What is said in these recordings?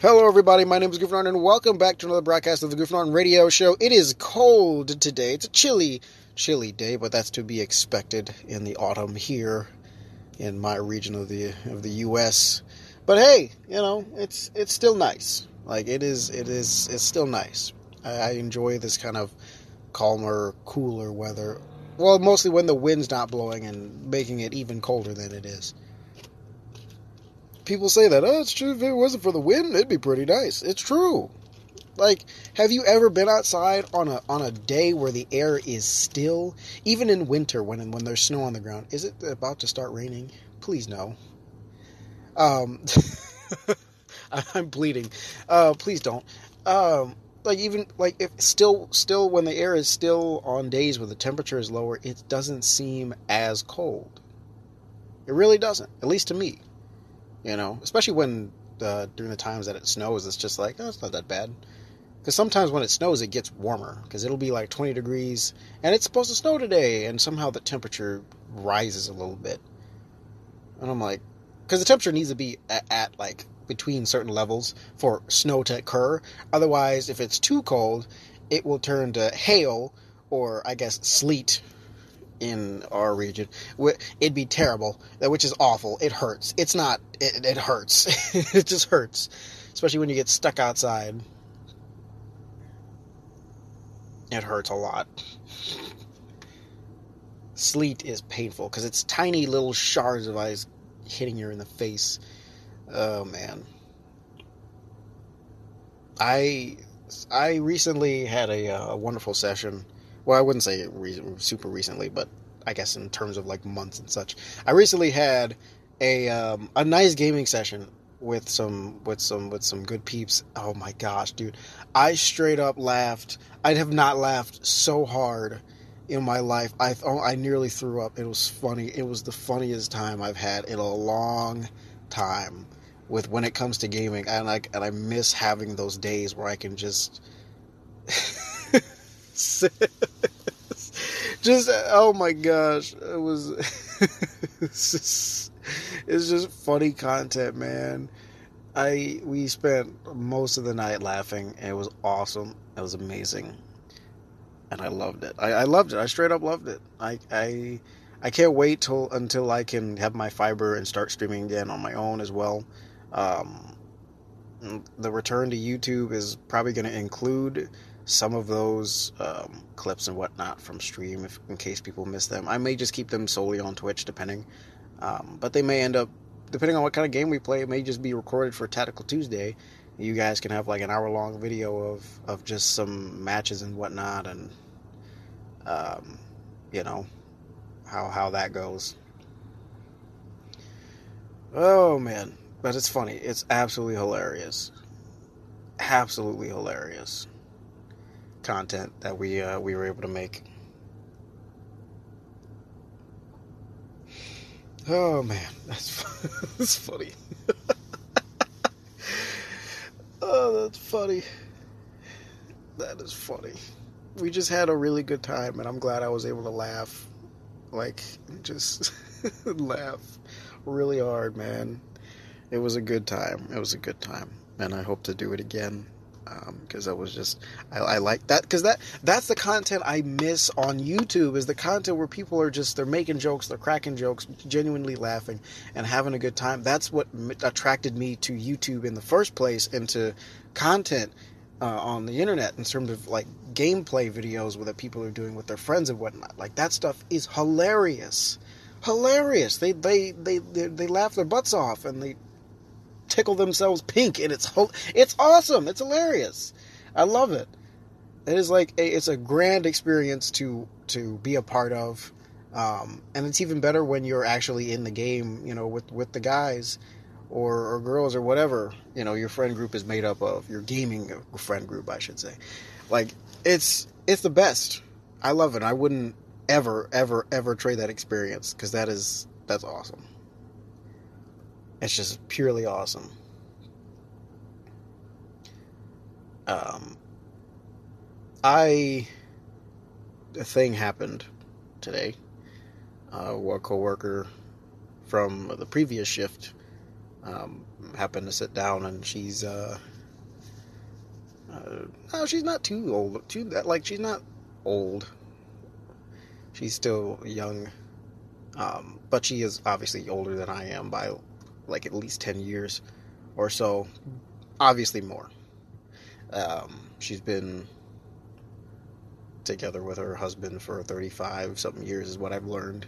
Hello, everybody. My name is Goofy Norton, and welcome back to another broadcast of the Goofy Norton Radio Show. It is cold today. It's a chilly, chilly day, but that's to be expected in the autumn here in my region of the of the U.S. But hey, you know, it's it's still nice. Like it is, it is, it's still nice. I, I enjoy this kind of calmer, cooler weather. Well, mostly when the wind's not blowing and making it even colder than it is people say that, oh, it's true. If it wasn't for the wind, it'd be pretty nice. It's true. Like, have you ever been outside on a on a day where the air is still, even in winter when when there's snow on the ground? Is it about to start raining? Please no. Um, I'm bleeding. Uh, please don't. Um, like even like if still still when the air is still on days where the temperature is lower, it doesn't seem as cold. It really doesn't, at least to me. You know, especially when during the times that it snows, it's just like, oh, it's not that bad. Because sometimes when it snows, it gets warmer. Because it'll be like 20 degrees, and it's supposed to snow today, and somehow the temperature rises a little bit. And I'm like, because the temperature needs to be at, at like between certain levels for snow to occur. Otherwise, if it's too cold, it will turn to hail or I guess sleet in our region. It'd be terrible, which is awful. It hurts. It's not. It, it hurts. it just hurts, especially when you get stuck outside. It hurts a lot. Sleet is painful because it's tiny little shards of ice hitting you in the face. Oh man. I I recently had a, uh, a wonderful session well, I wouldn't say re- super recently, but I guess in terms of like months and such. I recently had a um, a nice gaming session with some with some with some good peeps. Oh my gosh, dude. I straight up laughed. I have not laughed so hard in my life. I oh, I nearly threw up. It was funny. It was the funniest time I've had in a long time with when it comes to gaming. And I and I miss having those days where I can just just oh my gosh, it was it's just, it's just funny content, man. I we spent most of the night laughing. it was awesome. It was amazing, and I loved it. I, I loved it. I straight up loved it. I I I can't wait till until I can have my fiber and start streaming again on my own as well. Um, the return to YouTube is probably going to include some of those um, clips and whatnot from stream if, in case people miss them. I may just keep them solely on Twitch, depending. Um, but they may end up, depending on what kind of game we play, it may just be recorded for Tactical Tuesday. You guys can have like an hour long video of, of just some matches and whatnot, and um, you know how how that goes. Oh man, but it's funny. It's absolutely hilarious. Absolutely hilarious content that we uh, we were able to make. Oh man, that's that's funny. oh, that's funny. That is funny. We just had a really good time, and I'm glad I was able to laugh, like just laugh really hard, man. It was a good time. It was a good time, and I hope to do it again because um, I was just I, I like that because that that's the content I miss on YouTube is the content where people are just they're making jokes, they're cracking jokes, genuinely laughing and having a good time. That's what attracted me to YouTube in the first place and to content uh, on the internet in terms of like gameplay videos that people are doing with their friends and whatnot. Like that stuff is hilarious, hilarious. They they they they, they laugh their butts off and they tickle themselves pink, and it's it's awesome. It's hilarious. I love it. It is like a, it's a grand experience to to be a part of, um, and it's even better when you're actually in the game. You know, with with the guys or, or girls or whatever you know your friend group is made up of. Your gaming friend group, I should say. Like it's it's the best. I love it. I wouldn't ever ever ever trade that experience because that is that's awesome. It's just purely awesome. Um, I a thing happened today. Uh, a coworker from the previous shift um, happened to sit down, and she's uh, uh, no, she's not too old. Too that like she's not old. She's still young, um, but she is obviously older than I am by like at least ten years or so. Obviously more. Um, she's been together with her husband for 35 something years is what I've learned.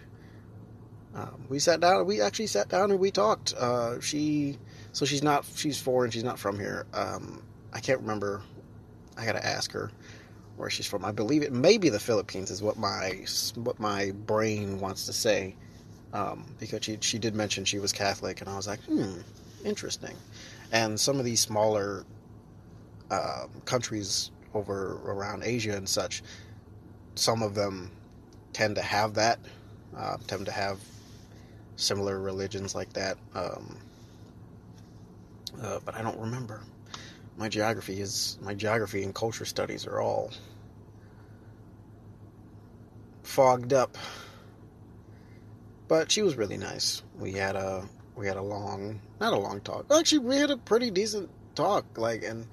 Um, we sat down. We actually sat down and we talked. Uh, she, so she's not. She's foreign. She's not from here. Um, I can't remember. I gotta ask her where she's from. I believe it may be the Philippines. Is what my what my brain wants to say. Um, because she she did mention she was Catholic, and I was like, hmm, interesting. And some of these smaller uh, countries over around Asia and such, some of them tend to have that, uh, tend to have similar religions like that. Um, uh, but I don't remember. My geography is my geography and culture studies are all fogged up. But she was really nice. We had a we had a long, not a long talk. Actually, we had a pretty decent talk. Like, and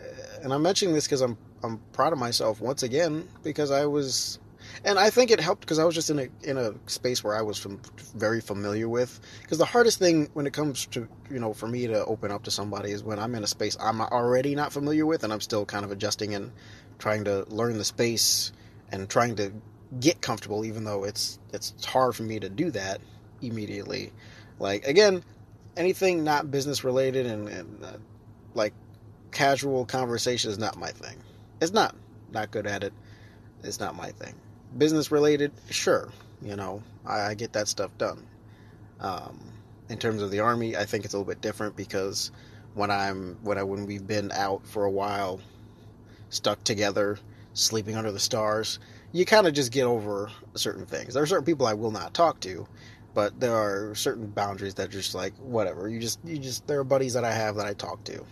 uh, and I'm mentioning this because I'm I'm proud of myself once again because I was, and I think it helped because I was just in a in a space where I was from, very familiar with. Because the hardest thing when it comes to you know for me to open up to somebody is when I'm in a space I'm already not familiar with and I'm still kind of adjusting and trying to learn the space and trying to get comfortable, even though it's it's hard for me to do that immediately. Like again, anything not business related and, and uh, like casual conversation is not my thing. It's not. Not good at it. It's not my thing. Business related, sure. You know, I, I get that stuff done. Um, in terms of the army, I think it's a little bit different because when I'm when I when we've been out for a while, stuck together, sleeping under the stars, you kind of just get over certain things. There are certain people I will not talk to, but there are certain boundaries that are just like whatever. You just you just there are buddies that I have that I talk to,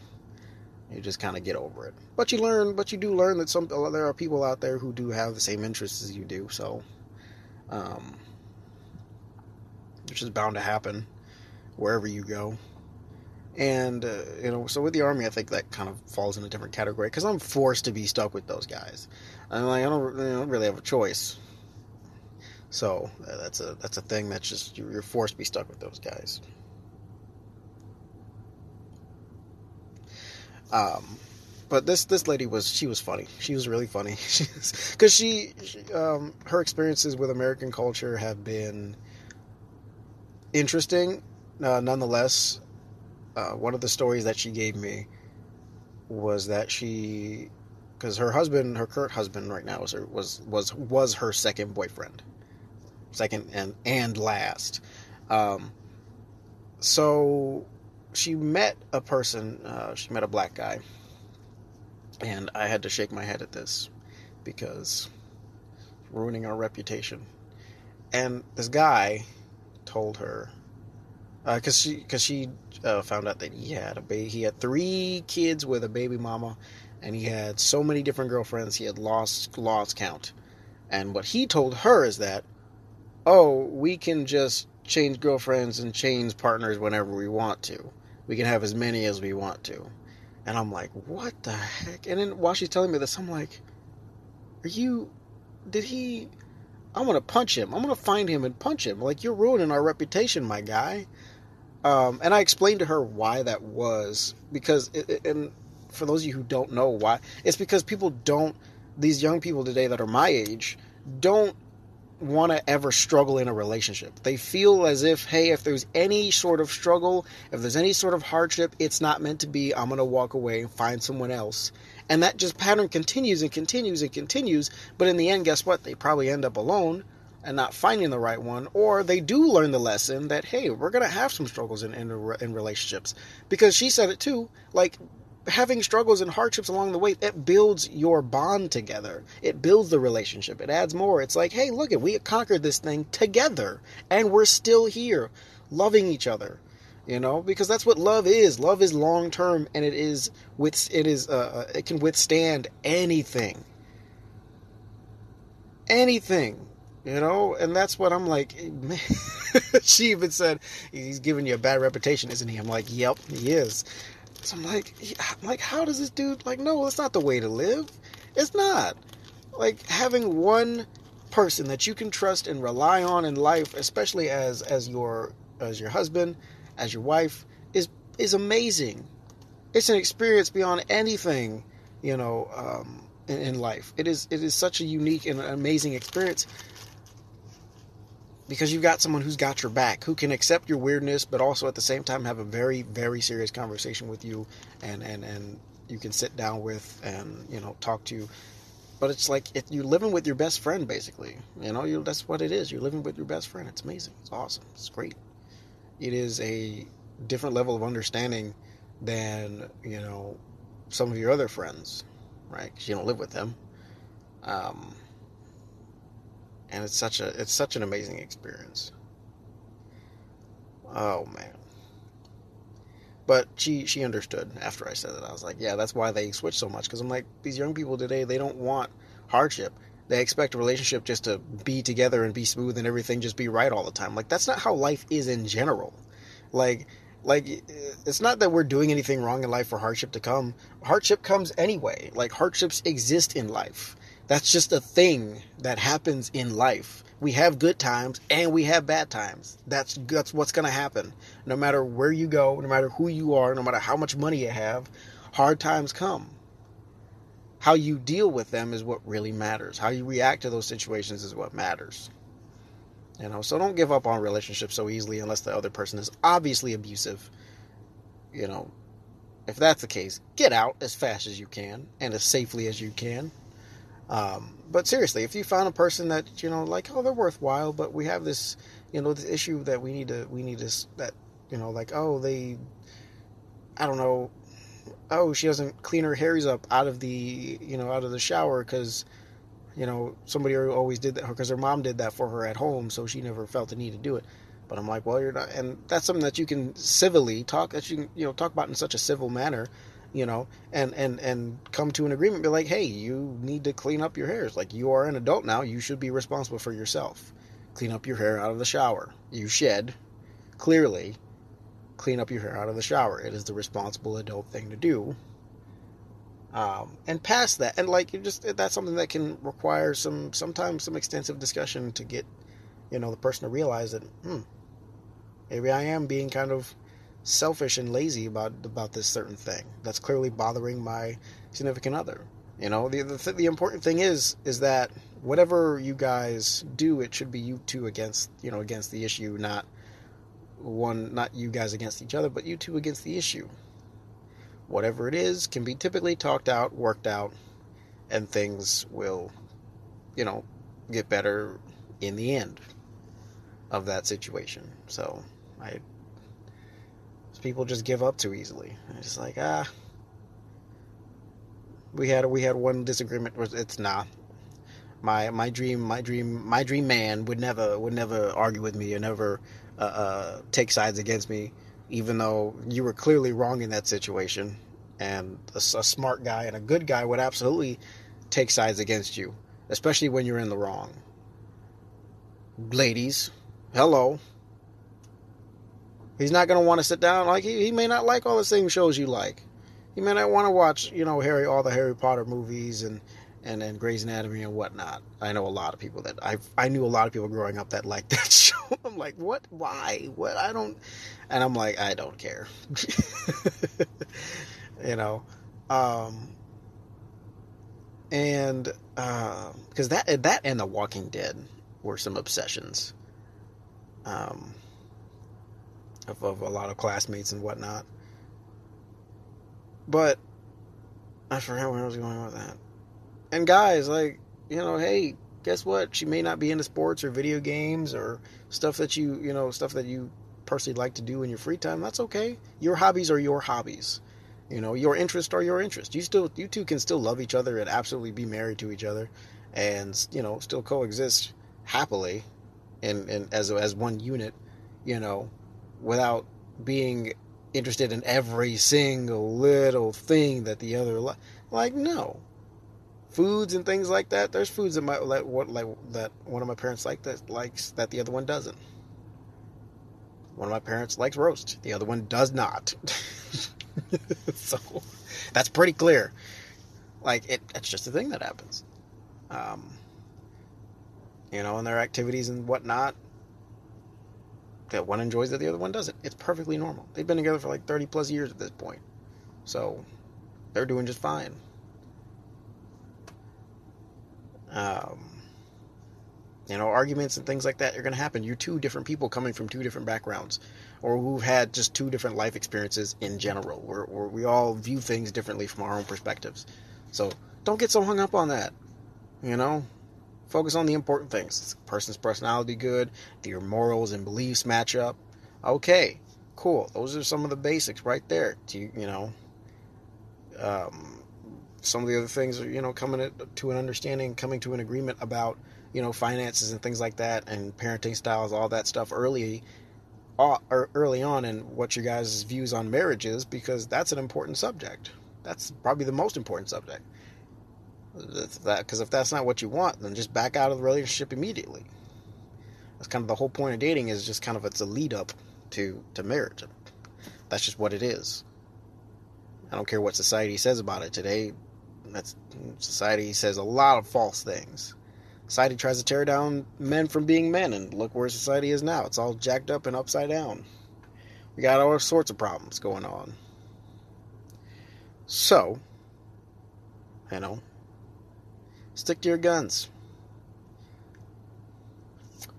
you just kind of get over it. But you learn, but you do learn that some there are people out there who do have the same interests as you do. So, um, which is bound to happen wherever you go. And uh, you know, so with the army, I think that kind of falls in a different category because I'm forced to be stuck with those guys. I'm like, I don't, I don't really have a choice. So uh, that's a that's a thing that's just you're forced to be stuck with those guys. Um, but this this lady was she was funny. She was really funny. Because she, she um, her experiences with American culture have been interesting. Uh, nonetheless, uh, one of the stories that she gave me was that she, because her husband, her current husband right now was her, was was was her second boyfriend, second and and last. Um, so she met a person. Uh, she met a black guy, and I had to shake my head at this because ruining our reputation. And this guy told her because uh, she because she uh, found out that he had a baby. He had three kids with a baby mama, and he had so many different girlfriends. He had lost lost count. And what he told her is that, oh, we can just change girlfriends and change partners whenever we want to we can have as many as we want to. And I'm like, what the heck? And then while she's telling me this, I'm like, are you, did he, I'm to punch him. I'm to find him and punch him. Like, you're ruining our reputation, my guy. Um, and I explained to her why that was. Because, it, and for those of you who don't know why, it's because people don't, these young people today that are my age, don't want to ever struggle in a relationship. They feel as if, hey, if there's any sort of struggle, if there's any sort of hardship, it's not meant to be. I'm going to walk away and find someone else. And that just pattern continues and continues and continues. But in the end, guess what? They probably end up alone and not finding the right one. Or they do learn the lesson that, hey, we're to have some struggles in, in, in relationships. Because she said it too. Like, having struggles and hardships along the way, it builds your bond together. It builds the relationship. It adds more. It's like, hey, look, at we conquered this thing together, and we're still here, loving each other. You know, because that's what love is. Love is long term, and it is with it is uh, it can withstand anything. Anything. You know, and that's what I'm like. She even said he's giving you a bad reputation, isn't he? I'm like, yep, he is. So I'm like, I'm like, how does this dude like? No, it's not the way to live. It's not. Like having one person that you can trust and rely on in life, especially as as your as your husband, as your wife, is is amazing. It's an experience beyond anything, you know, um, in, in life. It is it is such a unique and amazing experience because you've got someone who's got your back, who can accept your weirdness, but also at the same time have a very, very serious conversation with you, and and and you can sit down with and you know talk to. You. But it's like if you're living with your best friend, basically. You know, you that's what it is. You're living with your best friend. It's amazing. It's awesome. It's great. It is a different level of understanding than you know some of your other friends, right? Because you don't live with them. Um, and it's such a it's such an amazing experience. Oh man. But she she understood after I said it. I was like, yeah, that's why they switch so much because I'm like these young people today they don't want hardship. They expect a relationship just to be together and be smooth and everything just be right all the time. Like that's not how life is in general. Like like it's not that we're doing anything wrong in life for hardship to come. Hardship comes anyway. Like hardships exist in life. That's just a thing that happens in life. We have good times and we have bad times. That's that's what's going to happen. No matter where you go, no matter who you are, no matter how much money you have, hard times come. How you deal with them is what really matters. How you react to those situations is what matters. You know, so don't give up on relationships so easily unless the other person is obviously abusive. You know, if that's the case, get out as fast as you can and as safely as you can. Um, but seriously, if you found a person that you know, like, oh, they're worthwhile, but we have this, you know, this issue that we need to, we need to, that, you know, like, oh, they, I don't know, oh, she doesn't clean her hairs up out of the, you know, out of the shower because, you know, somebody always did that because her mom did that for her at home, so she never felt the need to do it. But I'm like, well, you're not, and that's something that you can civilly talk, that you can, you know, talk about in such a civil manner you know, and and and come to an agreement. Be like, hey, you need to clean up your hairs. Like you are an adult now, you should be responsible for yourself. Clean up your hair out of the shower. You shed, clearly, clean up your hair out of the shower. It is the responsible adult thing to do. Um, and past that, and like you just that's something that can require some sometimes some extensive discussion to get, you know, the person to realize that, hmm, maybe I am being kind of selfish and lazy about about this certain thing that's clearly bothering my significant other. You know, the the, the important thing is is that whatever you guys do, it should be you two against you know against the issue, not one not you guys against each other, but you two against the issue. Whatever it is can be typically talked out, worked out, and things will, you know, get better in the end of that situation. So I people just give up too easily. It's like ah, we had we had one disagreement. It's nah. My my dream my dream my dream man would never would never argue with me or never uh, uh, take sides against me, even though you were clearly wrong in that situation. And a, a smart guy and a good guy would absolutely take sides against you, especially when you're in the wrong. Ladies, hello. He's not going to want to sit down. Like he, he may not like all the same shows you like. He may not want to watch, you know, Harry all the Harry Potter movies and and and Grey's Anatomy and whatnot. I know a lot of people that I I knew a lot of people growing up that liked that show. I'm like, what? Why? What? I don't. And I'm like, I don't care. you know, um, and because uh, that that and The Walking Dead were some obsessions. Um, of, of a lot of classmates and whatnot. But I forgot where I was going with that. And guys, like, you know, hey, guess what? She may not be into sports or video games or stuff that you, you know, stuff that you personally like to do in your free time. That's okay. Your hobbies are your hobbies. You know, your interests are your interests. You still, you two can still love each other and absolutely be married to each other, and you know, still coexist happily, and and as as one unit. You know, without being interested in every single little thing that the other li- like no foods and things like that. There's foods that my like what like that one of my parents like that likes that the other one doesn't. One of my parents likes roast. The other one does not. so that's pretty clear. Like it, it's just a thing that happens. Um, you know, and their activities and whatnot. That one enjoys that the other one doesn't. It's perfectly normal. They've been together for like 30 plus years at this point. So they're doing just fine. Um, you know, arguments and things like that are going to happen. You're two different people coming from two different backgrounds, or who've had just two different life experiences in general, where, where we all view things differently from our own perspectives. So don't get so hung up on that. You know, focus on the important things. Is the person's personality good? Do your morals and beliefs match up? Okay, cool. Those are some of the basics right there. Do you, you know, um, some of the other things are, you know, coming to an understanding, coming to an agreement about, you know, finances and things like that, and parenting styles, all that stuff early, uh, early on, and what your guys' views on marriage is, because that's an important subject. That's probably the most important subject. That because if that's not what you want, then just back out of the relationship immediately. That's kind of the whole point of dating is just kind of it's a lead up to to marriage. That's just what it is. I don't care what society says about it today. That's society says a lot of false things. Society tries to tear down men from being men, and look where society is now. It's all jacked up and upside down. We got all sorts of problems going on. So, you know, stick to your guns.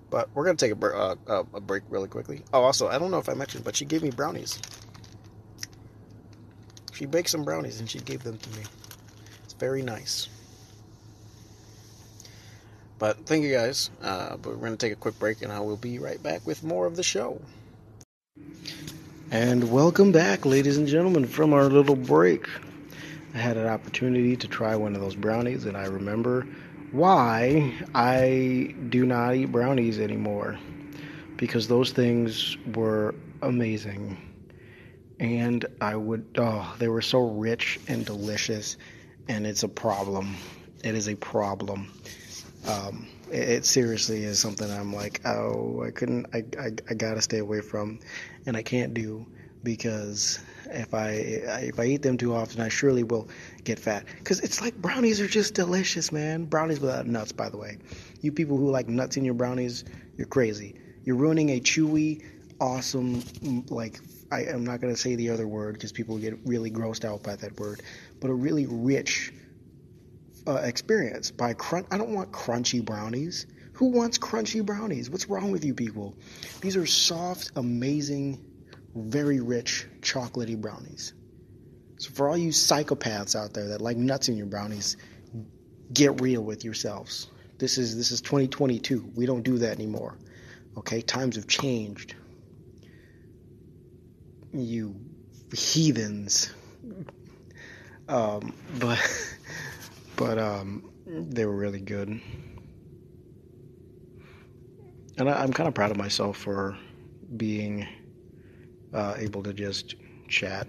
But we're gonna take a, uh, uh, a break really quickly. Oh, also, I don't know if I mentioned, but she gave me brownies. She baked some brownies and she gave them to me. It's very nice. But thank you guys. Uh, but we're to take a quick break and I will be right back with more of the show. And welcome back, ladies and gentlemen, from our little break. I had an opportunity to try one of those brownies, and I remember why I do not eat brownies anymore. Because those things were amazing and I would oh they were so rich and delicious and it's a problem it is a problem um, it, it, seriously is something I'm like oh I couldn't I, I, I gotta stay away from and I can't do because if I if I eat them too often I surely will get fat because it's like brownies are just delicious man brownies without nuts by the way you people who like nuts in your brownies you're crazy you're ruining a chewy awesome like I am not to say the other word because people get really grossed out by that word, but a really rich uh, experience by crunch. I don't want crunchy brownies. Who wants crunchy brownies? What's wrong with you people? These are soft, amazing, very rich, chocolatey brownies. So for all you psychopaths out there that like nuts in your brownies, get real with yourselves. This is this is 2022. We don't do that anymore. Okay, times have changed you heathens. Um, but but um, they were really good, and I, am kind of proud of myself for being uh, able to just chat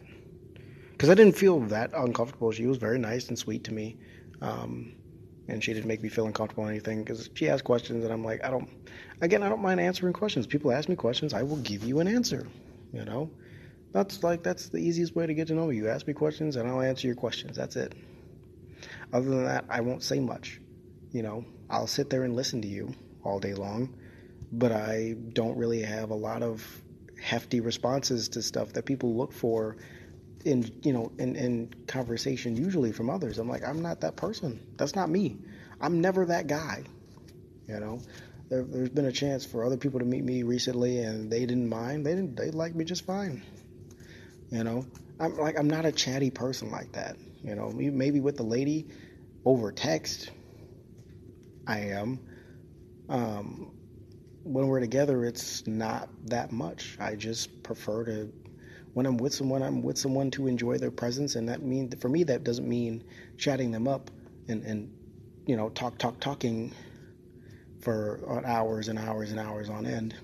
because I didn't feel that uncomfortable. She was very nice and sweet to me. Um, and she didn't make me feel uncomfortable or anything because she asked questions and I'm like, I don't, again, I don't mind answering questions. People ask me questions, I will give you an answer, you know. That's like that's the easiest way to get to know you. Ask me questions and I'll answer your questions. That's it. Other than that, I won't say much. You know, I'll sit there and listen to you all day long, but I don't really have a lot of hefty responses to stuff that people look for in you know in, in conversation usually from others. I'm like, I'm not that person. That's not me. I'm never that guy. You know, there, has been a chance for other people to meet me recently, and they didn't mind. They didn't. They liked me just fine. You know, I'm like I'm not a chatty person like that. You know, maybe with the lady over text, I am. Um, when we're together, it's not that much. I just prefer to when I'm with someone, I'm with someone to enjoy their presence, and that mean for me that doesn't mean chatting them up and and you know talk talk talking for hours and hours and hours on end.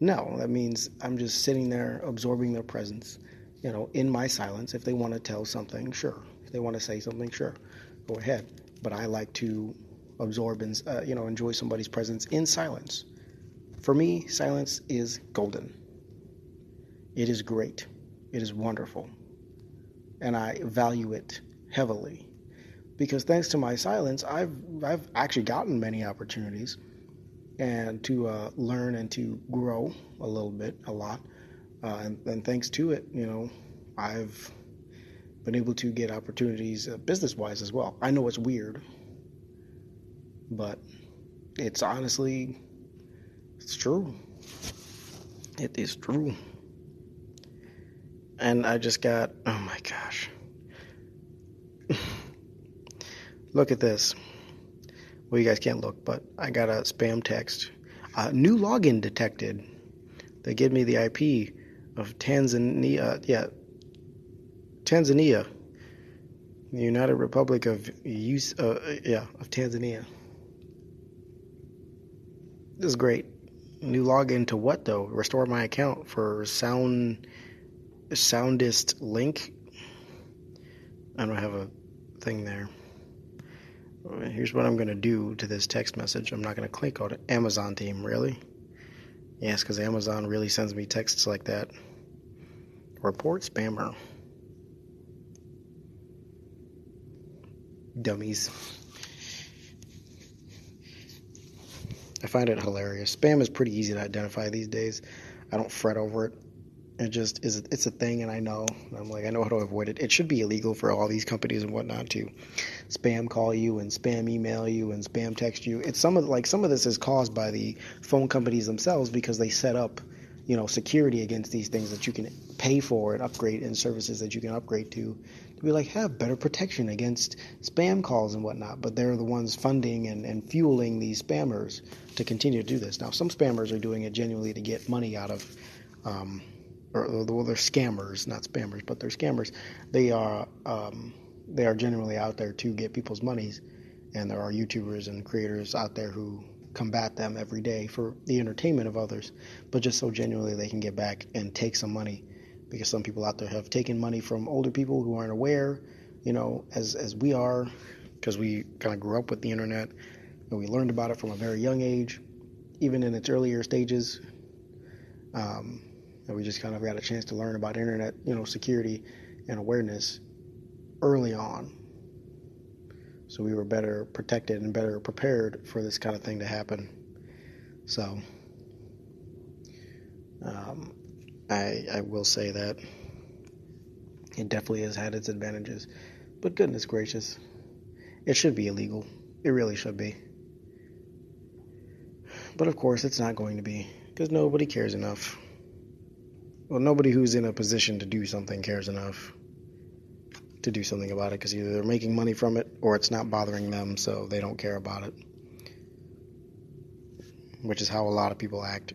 No, that means I'm just sitting there absorbing their presence, you know, in my silence. If they want to tell something, sure. If they want to say something, sure. Go ahead. but I like to absorb and uh, you know enjoy somebody's presence in silence. For me, silence is golden. It is great. It is wonderful. And I value it heavily. Because thanks to my silence, I've I've actually gotten many opportunities and to uh, learn and to grow a little bit, a lot. Uh, and, and, thanks to it, you know, I've been able to get opportunities uh, business wise as well. I know it's weird, but it's honestly, it's true. It is true. And I just got, oh my gosh. look at this. Well, you guys can't look, but I got a spam text. Uh, new login detected. They give me the IP of Tanzania. Yeah, Tanzania, the United Republic of Use. Uh, yeah, of Tanzania. This is great. New login to what though? Restore my account for sound soundest link. I don't have a thing there. Here's what I'm to do to this text message. I'm not to click on it. Amazon theme, really? Yes, because Amazon really sends me texts like that. Report spammer. Dummies. I find it hilarious. Spam is pretty easy to identify these days. I don't fret over it. It just is. It's a thing, and I know. I'm like, I know how to avoid it. It should be illegal for all these companies and whatnot to spam call you and spam email you and spam text you. It's some of like some of this is caused by the phone companies themselves because they set up, you know, security against these things that you can pay for and upgrade and services that you can upgrade to be like have better protection against spam calls and whatnot. But they're the ones funding and, and fueling these spammers to continue to do this. Now, some spammers are doing it genuinely to get money out of. Um, or well, they're scammers, not spammers, but they're scammers. They are um, they are generally out there to get people's monies, and there are YouTubers and creators out there who combat them every day for the entertainment of others, but just so genuinely they can get back and take some money, because some people out there have taken money from older people who aren't aware, you know, as as we are, because we kind of grew up with the internet and we learned about it from a very young age, even in its earlier stages. Um, and we just kind of got a chance to learn about internet, you know, security and awareness early on. So we were better protected and better prepared for this kind of thing to happen. So um, I, I will say that it definitely has had its advantages. But goodness gracious, it should be illegal. It really should be. But of course, it's not going to be because nobody cares enough. Well, nobody who's in a position to do something cares enough to do something about it because either they're making money from it or it's not bothering them, so they don't care about it. Which is how a lot of people act.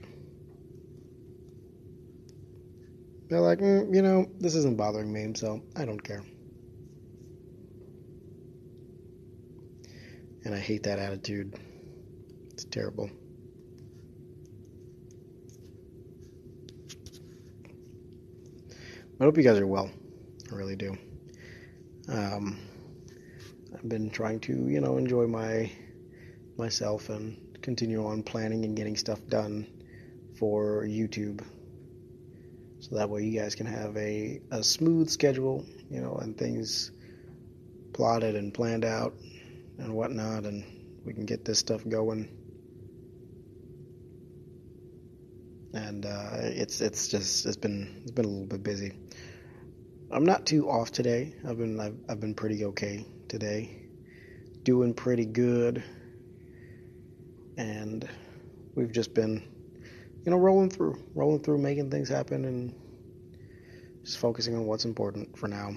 They're like, mm, you know, this isn't bothering me, so I don't care. And I hate that attitude. It's terrible. I hope you guys are well. I really do. Um, I've been trying to, you know, enjoy my myself and continue on planning and getting stuff done for YouTube. So that way you guys can have a, a smooth schedule, you know, and things plotted and planned out and whatnot, and we can get this stuff going. And uh, it's it's just it's been it's been a little bit busy. I'm not too off today. I've been I've, I've been pretty okay today, doing pretty good, and we've just been, you know, rolling through, rolling through, making things happen, and just focusing on what's important for now.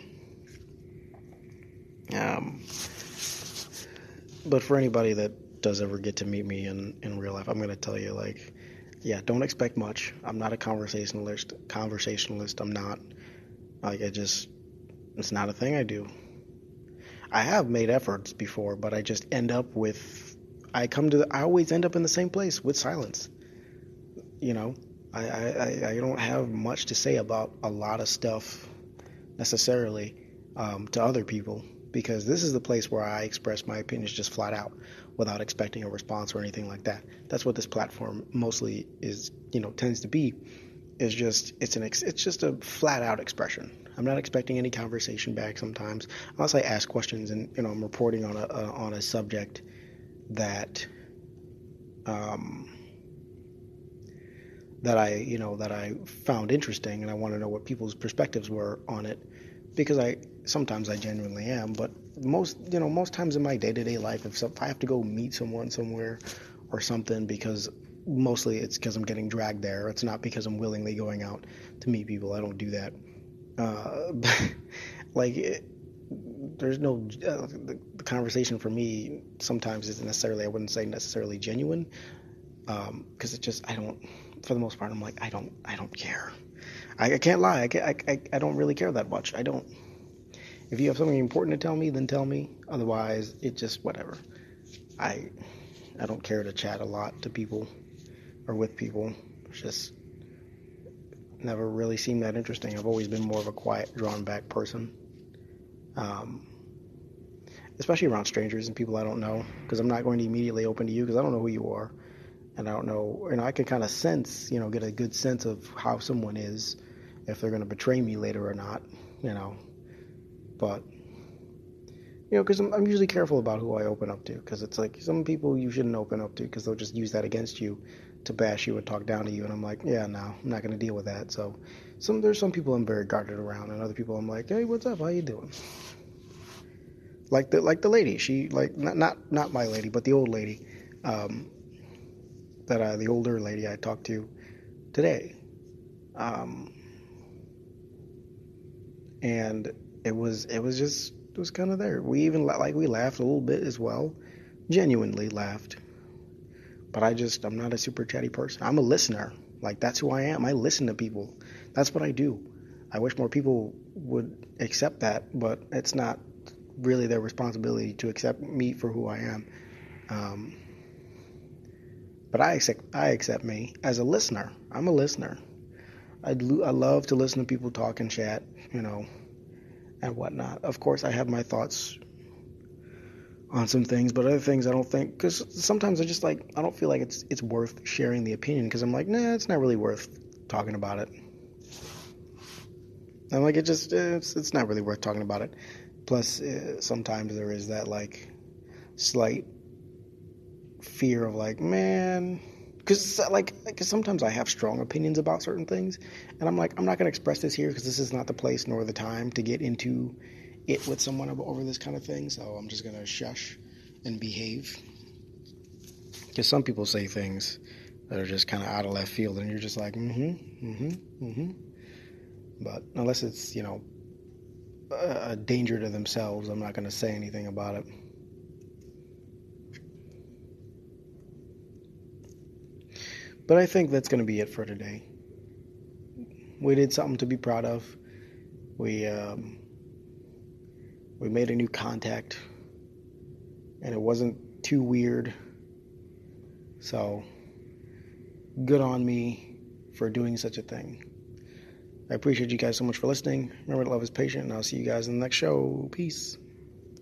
Um, but for anybody that does ever get to meet me in in real life, I'm gonna tell you like, yeah, don't expect much. I'm not a conversationalist. Conversationalist. I'm not. Like I just, it's not a thing I do. I have made efforts before, but I just end up with, I come to, I always end up in the same place with silence. You know, I, I, I don't have much to say about a lot of stuff necessarily um, to other people. because this is the place where I express my opinions just flat out without expecting a response or anything like that. That's what this platform mostly is, you know, tends to be. Is just it's an ex, it's just a flat out expression. I'm not expecting any conversation back sometimes unless I ask questions and you know I'm reporting on a, a on a subject that um that I you know that I found interesting and I want to know what people's perspectives were on it because I sometimes I genuinely am, but most you know most times in my day to day life, if, if I have to go meet someone somewhere or something, because mostly it's because I'm getting dragged there. It's not because I'm willingly going out to meet people. I don't do that. Uh, like it, there's no uh, the, the, conversation for me sometimes isn't necessarily I wouldn't say necessarily genuine because um, it just I don't for the most part I'm like I don't I don't care I, I can't lie. I, can't, I, I don't really care that much. I don't. If you have something important to tell me, then tell me. Otherwise, it just whatever. I I don't care to chat a lot to people or with people. It's just never really seemed that interesting. I've always been more of a quiet, drawn back person. Um, especially around strangers and people I don't know, because I'm not going to immediately open to you because I don't know who you are, and I don't know, you know, I can kind of sense, you know, get a good sense of how someone is if they're going to betray me later or not, you know. But you know, because I'm, I'm, usually careful about who I open up to, because it's like some people you shouldn't open up to, because they'll just use that against you to bash you and talk down to you, and I'm like, yeah, no, I'm not going to deal with that. So, some there's some people I'm very guarded around, and other people I'm like, hey, what's up? How you doing? Like the like the lady, she like not not not my lady, but the old lady, um, that uh, the older lady I talked to today. Um, and it was it was just it was kind of there. We even like we laughed a little bit as well, genuinely laughed. But I just I'm not a super chatty person. I'm a listener. Like that's who I am. I listen to people. That's what I do. I wish more people would accept that, but it's not really their responsibility to accept me for who I am. Um, but I accept I accept me as a listener. I'm a listener. I, I love to listen to people talk and chat, you know, and whatnot. Of course, I have my thoughts on some things, but other things I don't think because sometimes I just like I don't feel like it's it's worth sharing the opinion because I'm like nah, it's not really worth talking about it. I'm like it just it's it's not really worth talking about it. Plus, uh, sometimes there is that like slight fear of like man because like cause sometimes I have strong opinions about certain things, and I'm like I'm not going to express this here because this is not the place nor the time to get into it with someone over this kind of thing. So I'm just going to shush and behave. Because some people say things that are just kind of out of left field, and you're just like, mm-hmm, mm-hmm, mm-hmm. But unless it's you know a danger to themselves, I'm not going to say anything about it. But I think that's going to be it for today. We did something to be proud of. We um, we made a new contact, and it wasn't too weird. So, good on me for doing such a thing. I appreciate you guys so much for listening. Remember, to love is patient, and I'll see you guys in the next show. Peace.